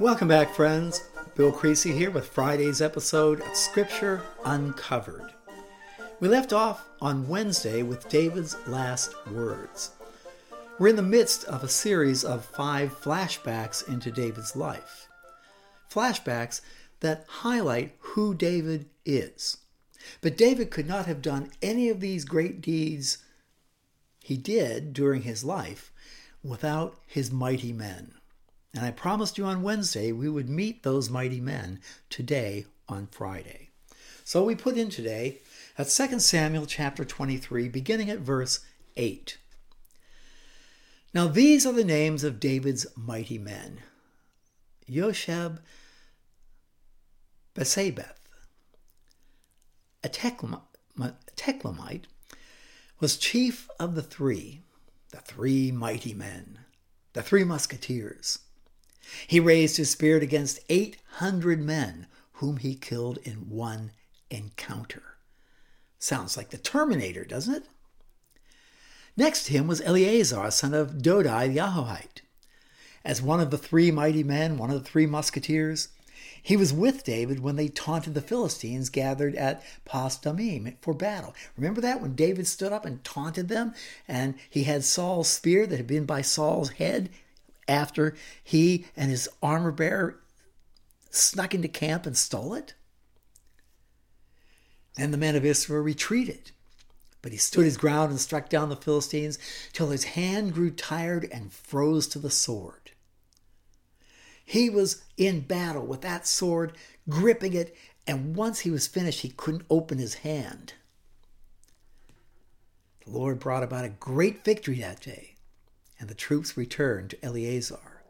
Welcome back, friends. Bill Creasy here with Friday's episode of Scripture Uncovered. We left off on Wednesday with David's last words. We're in the midst of a series of five flashbacks into David's life. Flashbacks that highlight who David is. But David could not have done any of these great deeds he did during his life without his mighty men. And I promised you on Wednesday we would meet those mighty men today on Friday. So we put in today at 2 Samuel chapter 23, beginning at verse 8. Now these are the names of David's mighty men Josheb, Besabeth, a Techlamite, was chief of the three, the three mighty men, the three musketeers. He raised his spirit against 800 men, whom he killed in one encounter. Sounds like the Terminator, doesn't it? Next to him was Eleazar, son of Dodai the Ahohite. As one of the three mighty men, one of the three musketeers, he was with David when they taunted the Philistines gathered at Pas for battle. Remember that when David stood up and taunted them, and he had Saul's spear that had been by Saul's head after he and his armor bearer snuck into camp and stole it? Then the men of Israel retreated. But he stood his ground and struck down the Philistines till his hand grew tired and froze to the sword. He was in battle with that sword, gripping it, and once he was finished, he couldn't open his hand. The Lord brought about a great victory that day, and the troops returned to Eleazar,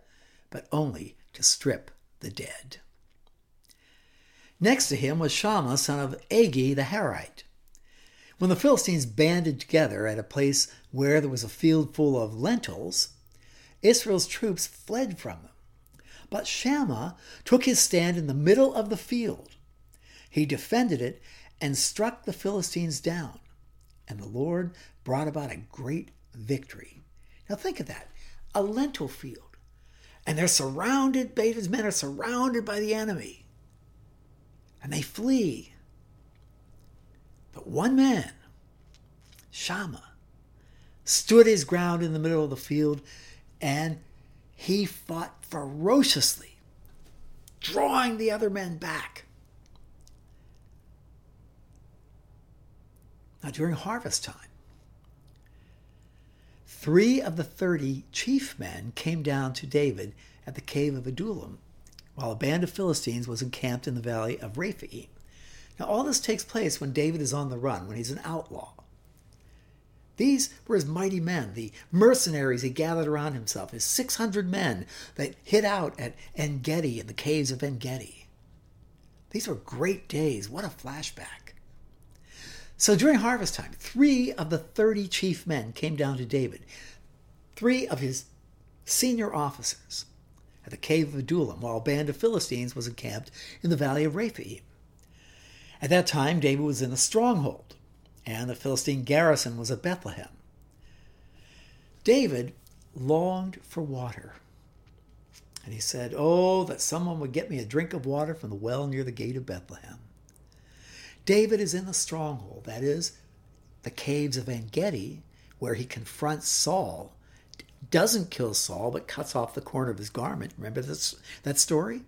but only to strip the dead. Next to him was Shammah, son of Agee the Harite. When the Philistines banded together at a place where there was a field full of lentils, Israel's troops fled from them. But Shammah took his stand in the middle of the field. He defended it and struck the Philistines down, and the Lord brought about a great victory. Now think of that a lentil field, and they're surrounded, David's men are surrounded by the enemy, and they flee. But one man, Shammah, stood his ground in the middle of the field and he fought ferociously, drawing the other men back. Now, during harvest time, three of the 30 chief men came down to David at the cave of Adullam, while a band of Philistines was encamped in the valley of Rephaim. Now, all this takes place when David is on the run, when he's an outlaw. These were his mighty men, the mercenaries he gathered around himself, his 600 men that hid out at En Gedi in the caves of En Gedi. These were great days. What a flashback. So during harvest time, three of the 30 chief men came down to David, three of his senior officers, at the cave of Adullam, while a band of Philistines was encamped in the valley of Rephaim. At that time, David was in a stronghold and the Philistine garrison was at Bethlehem. David longed for water. And he said, Oh, that someone would get me a drink of water from the well near the gate of Bethlehem. David is in the stronghold, that is, the caves of En Gedi, where he confronts Saul, doesn't kill Saul, but cuts off the corner of his garment. Remember this, that story?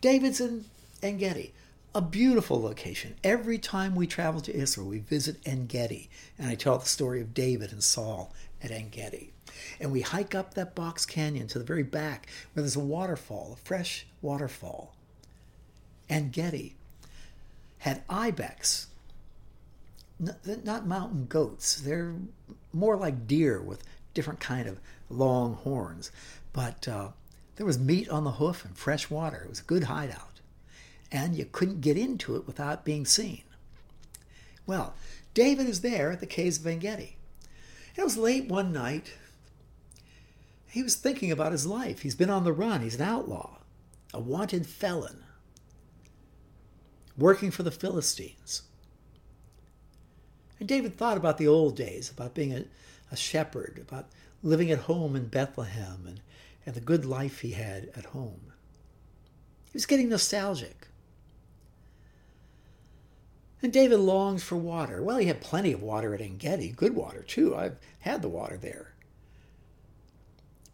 David's in En Gedi a beautiful location. Every time we travel to Israel, we visit En Gedi, and I tell the story of David and Saul at En Gedi. And we hike up that box canyon to the very back where there's a waterfall, a fresh waterfall. En Gedi had ibex, not mountain goats. They're more like deer with different kind of long horns. But uh, there was meat on the hoof and fresh water. It was a good hideout and you couldn't get into it without being seen. Well, David is there at the caves of Engedi. It was late one night. He was thinking about his life. He's been on the run. He's an outlaw, a wanted felon, working for the Philistines. And David thought about the old days, about being a, a shepherd, about living at home in Bethlehem and, and the good life he had at home. He was getting nostalgic. And David longs for water. Well, he had plenty of water at Engedi, good water too. I've had the water there.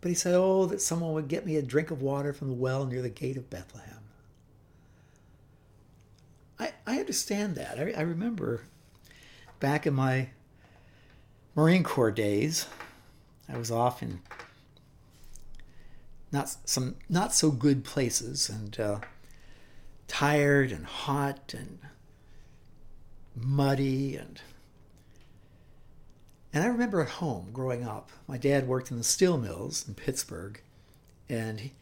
But he said, Oh, that someone would get me a drink of water from the well near the gate of Bethlehem. I, I understand that. I, I remember back in my Marine Corps days, I was off in not some not so good places and uh, tired and hot and muddy and and I remember at home growing up, my dad worked in the steel mills in Pittsburgh, and he,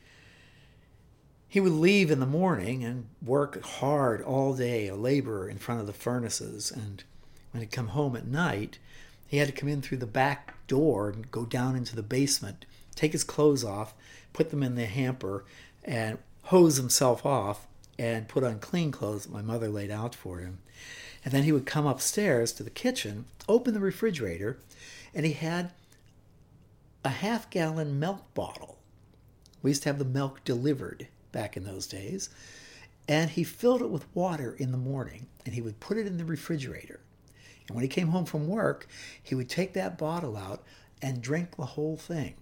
he would leave in the morning and work hard all day, a laborer in front of the furnaces. And when he'd come home at night, he had to come in through the back door and go down into the basement, take his clothes off, put them in the hamper, and hose himself off and put on clean clothes that my mother laid out for him. And then he would come upstairs to the kitchen, open the refrigerator, and he had a half gallon milk bottle. We used to have the milk delivered back in those days. And he filled it with water in the morning and he would put it in the refrigerator. And when he came home from work, he would take that bottle out and drink the whole thing.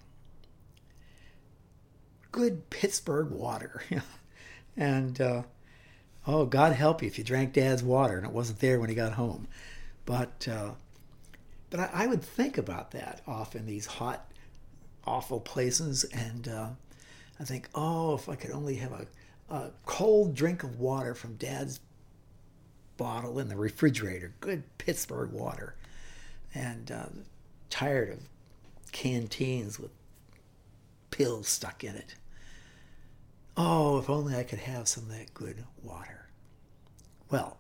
Good Pittsburgh water. and uh, oh, God help you if you drank Dad's water and it wasn't there when he got home. But uh, but I, I, would think about that off in these hot, awful places, and uh, I think, oh, if I could only have a, a cold drink of water from Dad's bottle in the refrigerator, good Pittsburgh water, and uh, tired of canteens with pills stuck in it. Oh, if only I could have some of that good water. Well,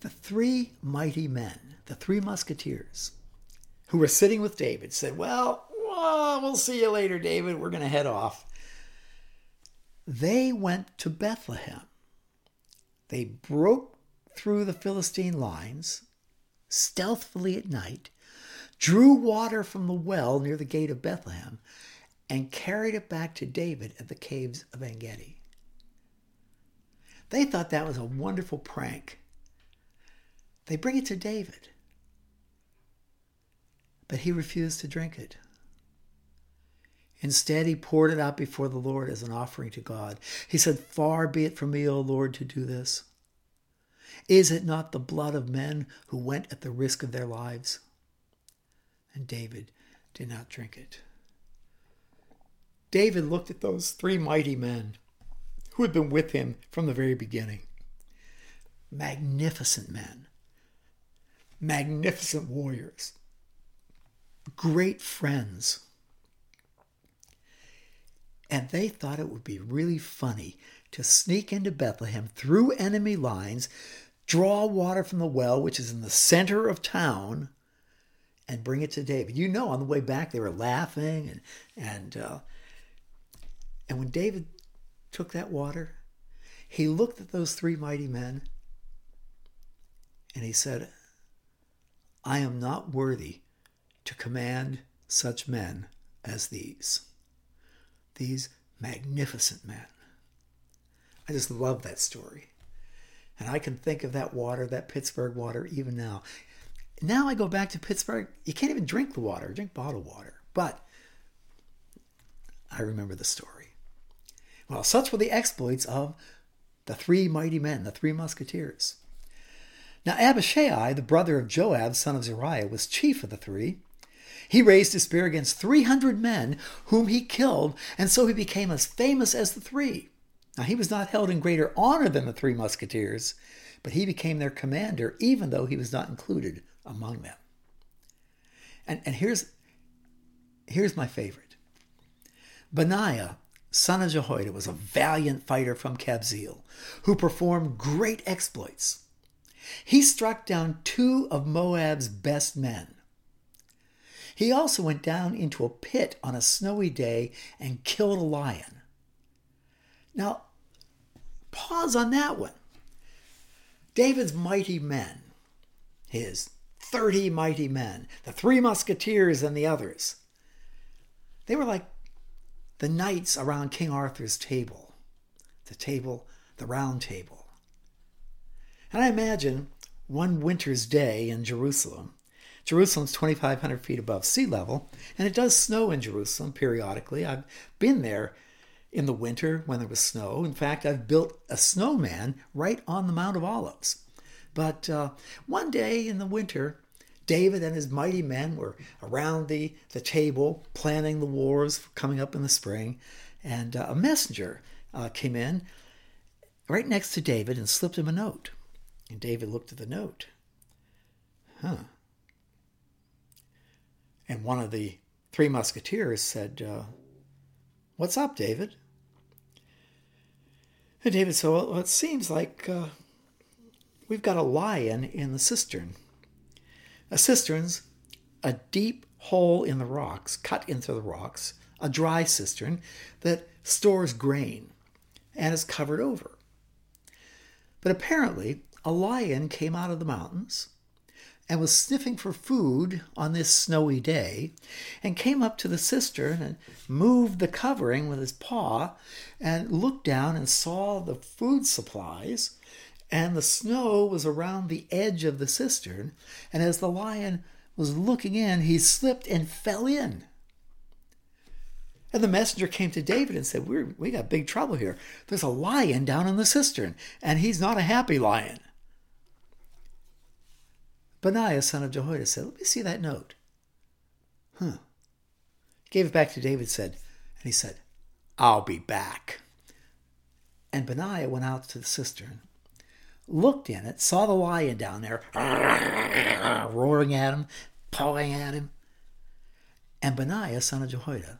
the three mighty men, the three musketeers, who were sitting with David, said, Well, well we'll see you later, David. We're going to head off. They went to Bethlehem. They broke through the Philistine lines stealthily at night, drew water from the well near the gate of Bethlehem, and carried it back to David at the caves of Engedi. They thought that was a wonderful prank. They bring it to David, but he refused to drink it. Instead, he poured it out before the Lord as an offering to God. He said, Far be it from me, O Lord, to do this. Is it not the blood of men who went at the risk of their lives? And David did not drink it. David looked at those three mighty men who had been with him from the very beginning. Magnificent men, magnificent warriors, great friends. And they thought it would be really funny to sneak into Bethlehem through enemy lines, draw water from the well, which is in the center of town, and bring it to David. You know, on the way back, they were laughing, and and uh, and when David took that water, he looked at those three mighty men, and he said, I am not worthy to command such men as these, these magnificent men. I just love that story. And I can think of that water, that Pittsburgh water, even now. Now I go back to Pittsburgh, you can't even drink the water, drink bottled water. But I remember the story. Well, such were the exploits of the three mighty men, the three musketeers. Now, Abishai, the brother of Joab, son of Zeruiah, was chief of the three. He raised his spear against 300 men, whom he killed, and so he became as famous as the three. Now, he was not held in greater honor than the three musketeers, but he became their commander, even though he was not included among them. And, and here's, here's my favorite Benaiah, son of Jehoiada, was a valiant fighter from Kabzeel who performed great exploits. He struck down two of Moab's best men. He also went down into a pit on a snowy day and killed a lion. Now, pause on that one. David's mighty men, his 30 mighty men, the three musketeers and the others, they were like the knights around King Arthur's table, the table, the round table. And I imagine one winter's day in Jerusalem. Jerusalem's 2,500 feet above sea level, and it does snow in Jerusalem periodically. I've been there in the winter when there was snow. In fact, I've built a snowman right on the Mount of Olives. But uh, one day in the winter, David and his mighty men were around the, the table planning the wars coming up in the spring, and uh, a messenger uh, came in right next to David and slipped him a note. And David looked at the note. Huh. And one of the three musketeers said, uh, What's up, David? And David said, Well, it seems like uh, we've got a lion in the cistern. A cistern's a deep hole in the rocks, cut into the rocks, a dry cistern that stores grain and is covered over. But apparently, a lion came out of the mountains and was sniffing for food on this snowy day and came up to the cistern and moved the covering with his paw and looked down and saw the food supplies and the snow was around the edge of the cistern and as the lion was looking in he slipped and fell in and the messenger came to David and said, We're, We got big trouble here. There's a lion down in the cistern, and he's not a happy lion. Benaiah, son of Jehoiada, said, Let me see that note. Huh. He gave it back to David, said, and he said, I'll be back. And Benaiah went out to the cistern, looked in it, saw the lion down there, roaring at him, pawing at him. And Benaiah, son of Jehoiada,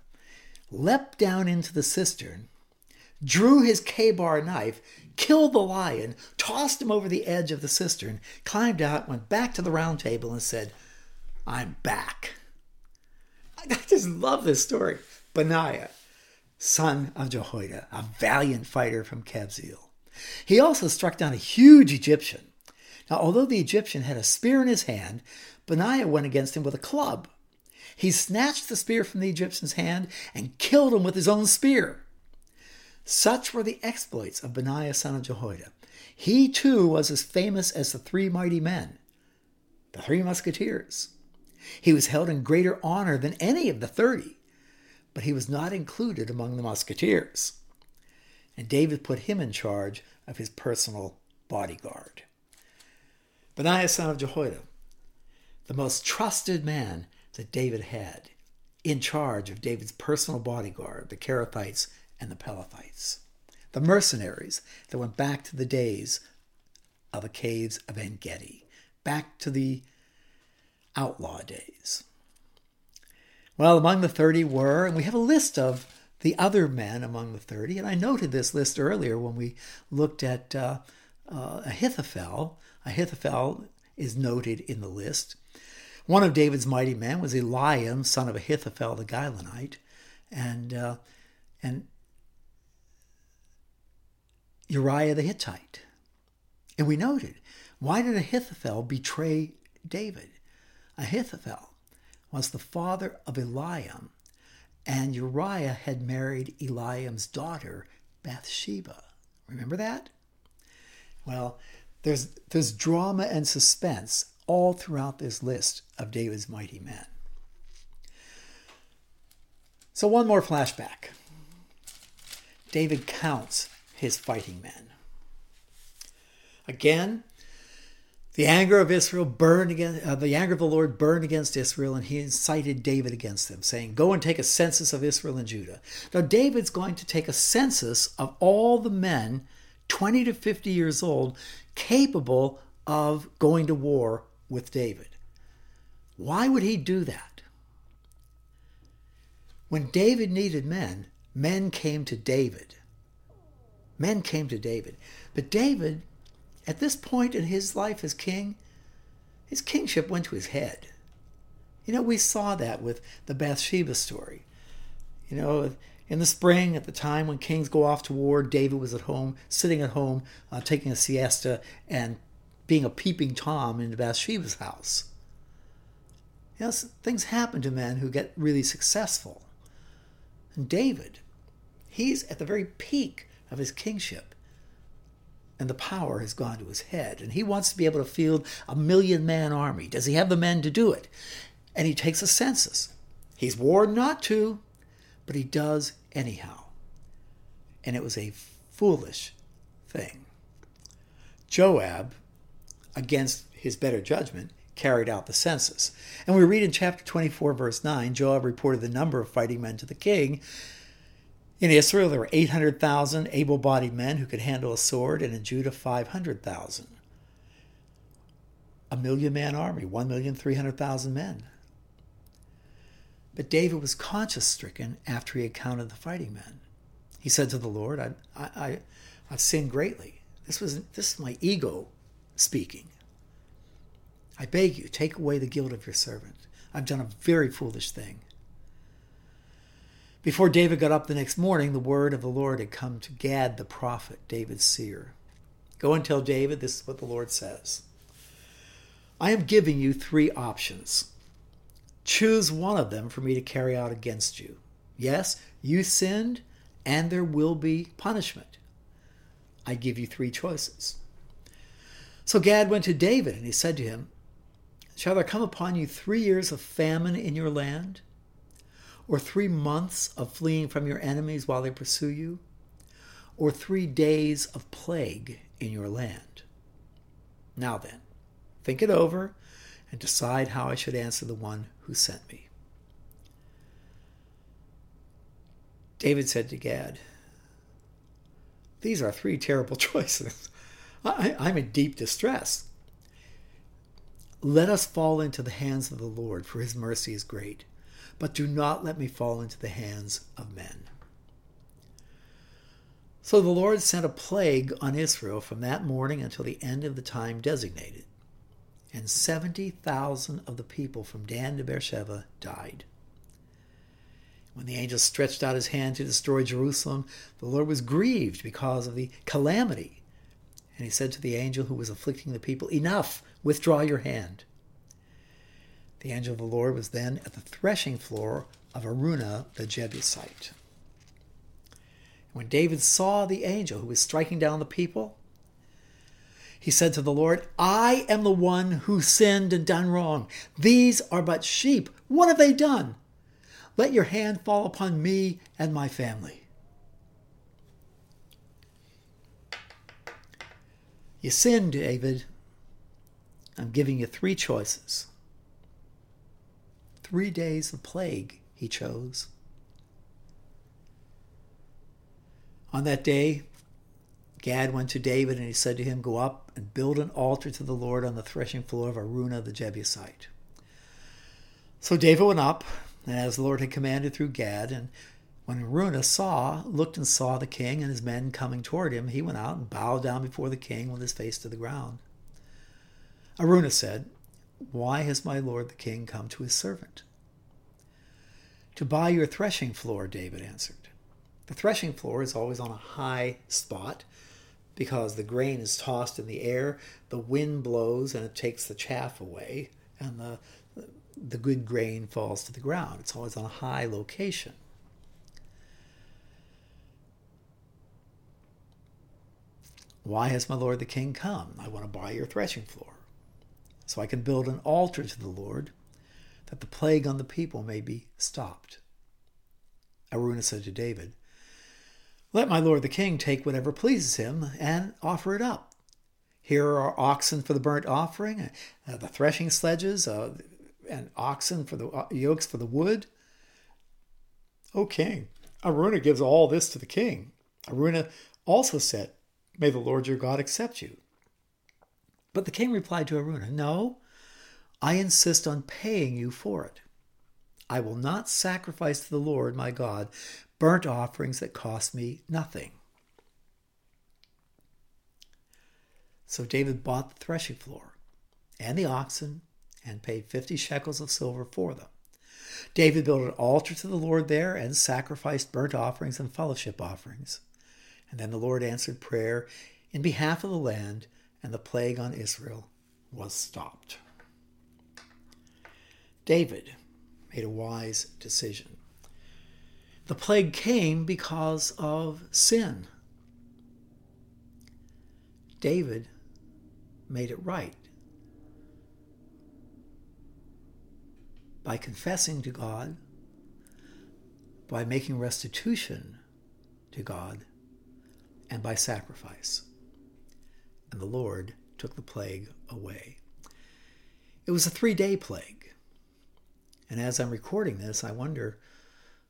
leapt down into the cistern, drew his Ka-Bar knife, killed the lion, tossed him over the edge of the cistern, climbed out, went back to the round table, and said, I'm back. I just love this story. Benaiah, son of Jehoiada, a valiant fighter from Kabzeel. He also struck down a huge Egyptian. Now, although the Egyptian had a spear in his hand, Benaiah went against him with a club. He snatched the spear from the Egyptian's hand and killed him with his own spear. Such were the exploits of Benaiah son of Jehoiada. He too was as famous as the three mighty men, the three musketeers. He was held in greater honor than any of the thirty, but he was not included among the musketeers. And David put him in charge of his personal bodyguard. Benaiah son of Jehoiada, the most trusted man that David had, in charge of David's personal bodyguard, the Kerethites and the Pelethites, the mercenaries that went back to the days of the caves of En Gedi, back to the outlaw days. Well, among the 30 were, and we have a list of the other men among the 30, and I noted this list earlier when we looked at uh, uh, Ahithophel. Ahithophel is noted in the list. One of David's mighty men was Eliam, son of Ahithophel the Gilonite, and uh, and Uriah the Hittite. And we noted, why did Ahithophel betray David? Ahithophel was the father of Eliam, and Uriah had married Eliam's daughter, Bathsheba. Remember that? Well, there's, there's drama and suspense all throughout this list of David's mighty men. So, one more flashback. David counts his fighting men. Again, the anger of Israel burned against uh, the anger of the Lord burned against Israel, and he incited David against them, saying, "Go and take a census of Israel and Judah." Now David's going to take a census of all the men, twenty to fifty years old, capable of going to war with David. Why would he do that? When David needed men, men came to David. Men came to David. But David, at this point in his life as king, his kingship went to his head. You know, we saw that with the Bathsheba story. You know, in the spring, at the time when kings go off to war, David was at home, sitting at home, uh, taking a siesta, and being a peeping Tom in Bathsheba's house. You know, things happen to men who get really successful. And David, he's at the very peak of his kingship. And the power has gone to his head. And he wants to be able to field a million man army. Does he have the men to do it? And he takes a census. He's warned not to, but he does anyhow. And it was a foolish thing. Joab, against his better judgment, carried out the census. And we read in chapter 24, verse 9 Joab reported the number of fighting men to the king. In Israel, there were 800,000 able bodied men who could handle a sword, and in Judah, 500,000. A million man army, 1,300,000 men. But David was conscience stricken after he had counted the fighting men. He said to the Lord, I, I, I've sinned greatly. This was this is my ego speaking. I beg you, take away the guilt of your servant. I've done a very foolish thing. Before David got up the next morning, the word of the Lord had come to Gad the prophet, David's seer. Go and tell David this is what the Lord says. I am giving you three options. Choose one of them for me to carry out against you. Yes, you sinned, and there will be punishment. I give you three choices. So Gad went to David, and he said to him, Shall there come upon you three years of famine in your land? Or three months of fleeing from your enemies while they pursue you? Or three days of plague in your land? Now then, think it over and decide how I should answer the one who sent me. David said to Gad, These are three terrible choices. I, am in deep distress. Let us fall into the hands of the Lord, for his mercy is great. But do not let me fall into the hands of men. So the Lord sent a plague on Israel from that morning until the end of the time designated and 70,000 of the people from Dan to Beersheba died. When the angel stretched out his hand to destroy Jerusalem, the Lord was grieved because of the calamity. And he said to the angel who was afflicting the people, Enough, withdraw your hand. The angel of the Lord was then at the threshing floor of Araunah the Jebusite. When David saw the angel who was striking down the people, he said to the Lord, I am the one who sinned and done wrong. These are but sheep. What have they done? Let your hand fall upon me and my family. You sinned, David. I'm giving you three choices. Three days of plague he chose. On that day, Gad went to David and he said to him, Go up and build an altar to the Lord on the threshing floor of Araunah the Jebusite. So David went up, and as the Lord had commanded through Gad, and when Araunah saw, looked and saw the king and his men coming toward him, he went out and bowed down before the king with his face to the ground. Araunah said, Why has my lord the king come to his servant? To buy your threshing floor, David answered. The threshing floor is always on a high spot, because the grain is tossed in the air, the wind blows and it takes the chaff away, and the, the good grain falls to the ground. It's always on a high location. Why has my Lord the King come? I want to buy your threshing floor, so I can build an altar to the Lord, that the plague on the people may be stopped. Araunah said to David, let my lord the king take whatever pleases him and offer it up. Here are oxen for the burnt offering, uh, the threshing sledges, uh, and oxen for the uh, yokes for the wood. O king, Araunah gives all this to the king. Araunah also said, May the Lord your God accept you. But the king replied to Araunah, No, I insist on paying you for it. I will not sacrifice to the Lord my God burnt offerings that cost me nothing. So David bought the threshing floor and the oxen and paid 50 shekels of silver for them. David built an altar to the Lord there and sacrificed burnt offerings and fellowship offerings. And then the Lord answered prayer in behalf of the land, and the plague on Israel was stopped. David made a wise decision. The plague came because of sin. David made it right by confessing to God, by making restitution to God, and by sacrifice. And the Lord took the plague away. It was a three day plague. And as I'm recording this, I wonder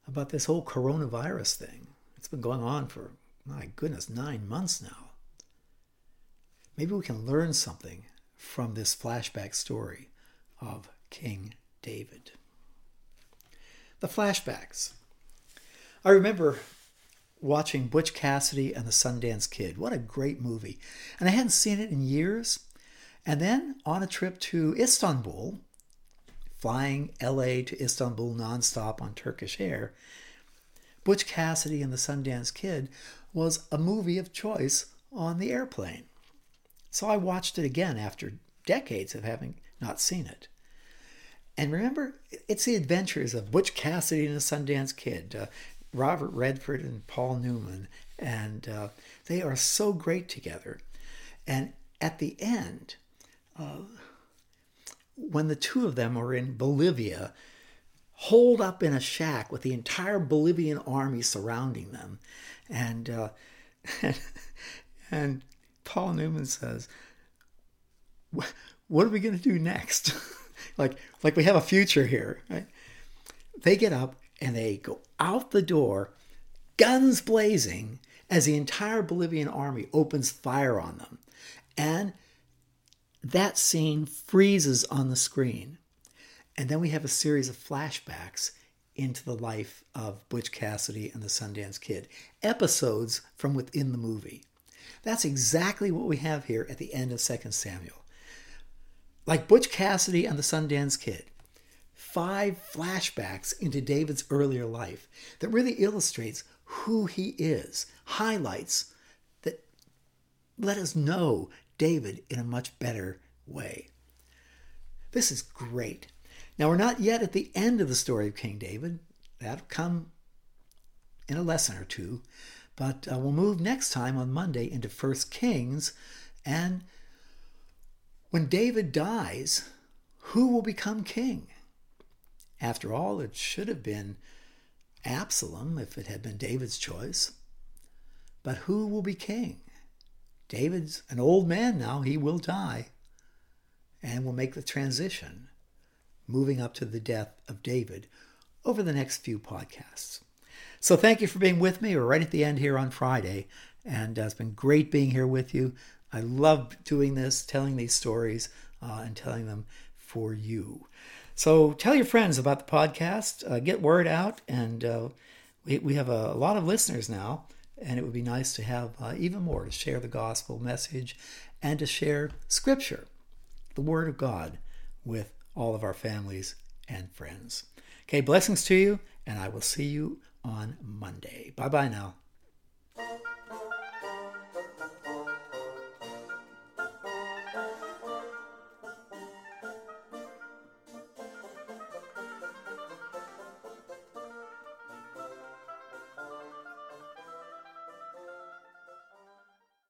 about this whole coronavirus thing. It's been going on for, my goodness, nine months now. Maybe we can learn something from this flashback story of King David. The flashbacks. I remember watching Butch Cassidy and the Sundance Kid. What a great movie. And I hadn't seen it in years. And then on a trip to Istanbul, flying LA to Istanbul nonstop on Turkish Air, Butch Cassidy and the Sundance Kid was a movie of choice on the airplane. So I watched it again after decades of having not seen it. And remember, it's the adventures of Butch Cassidy and the Sundance Kid, uh, Robert Redford and Paul Newman, and uh, they are so great together. And at the end, uh, when the two of them are in Bolivia, holed up in a shack with the entire Bolivian army surrounding them, and uh, and, and Paul Newman says, "What are we going to do next? like, like we have a future here." Right? They get up and they go out the door, guns blazing, as the entire Bolivian army opens fire on them, and that scene freezes on the screen. And then we have a series of flashbacks into the life of Butch Cassidy and the Sundance Kid, episodes from within the movie. That's exactly what we have here at the end of 2 Samuel. Like Butch Cassidy and the Sundance Kid, five flashbacks into David's earlier life that really illustrates who he is, highlights that let us know David in a much better way. This is great. Now, we're not yet at the end of the story of King David. That'll come in a lesson or two. But uh, we'll move next time on Monday into First Kings. And when David dies, who will become king? After all, it should have been Absalom if it had been David's choice. But who will be king? David's an old man now, he will die, and will make the transition, moving up to the death of David over the next few podcasts. So thank you for being with me. We're right at the end here on Friday, and uh, it's been great being here with you. I love doing this, telling these stories, uh, and telling them for you. So tell your friends about the podcast, uh, get word out, and uh, we, we have a, a, lot of listeners now, and it would be nice to have uh, even more to share the gospel message and to share scripture, the word of God, with all of our families and friends. Okay, blessings to you, and I will see you on Monday. Bye bye now.